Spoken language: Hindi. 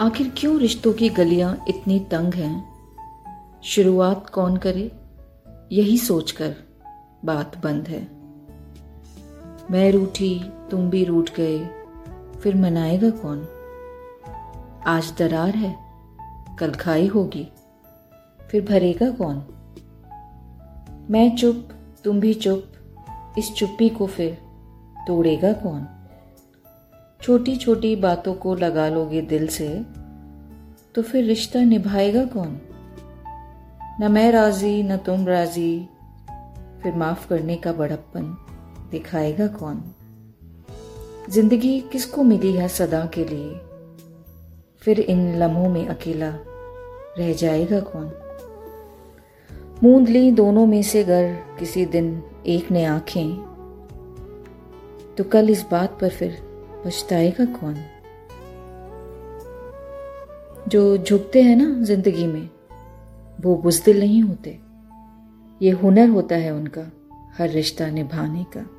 आखिर क्यों रिश्तों की गलियाँ इतनी तंग हैं? शुरुआत कौन करे? यही सोचकर बात बंद है। मैं रूठी, तुम भी रूठ गए, फिर मनाएगा कौन? आज दरार है, कल खाई होगी, फिर भरेगा कौन? मैं चुप, तुम भी चुप, इस चुप्पी को फिर तोड़ेगा कौन? छोटी छोटी बातों को लगा लोगे दिल से तो फिर रिश्ता निभाएगा कौन? न मैं राज़ी, न तुम राज़ी, फिर माफ़ करने का बड़प्पन दिखाएगा कौन? ज़िंदगी किसको मिली है सदा के लिए? फिर इन लम्हों में अकेला रह जाएगा कौन? मूंद ली दोनों में से गर किसी दिन एक ने आँखें तो कल इस बात पर फिर पछताएगा कौन? जो झुकते हैं ना ज़िंदगी में, वो बुजदिल नहीं होते। ये हुनर होता है उनका, हर रिश्ता निभाने का।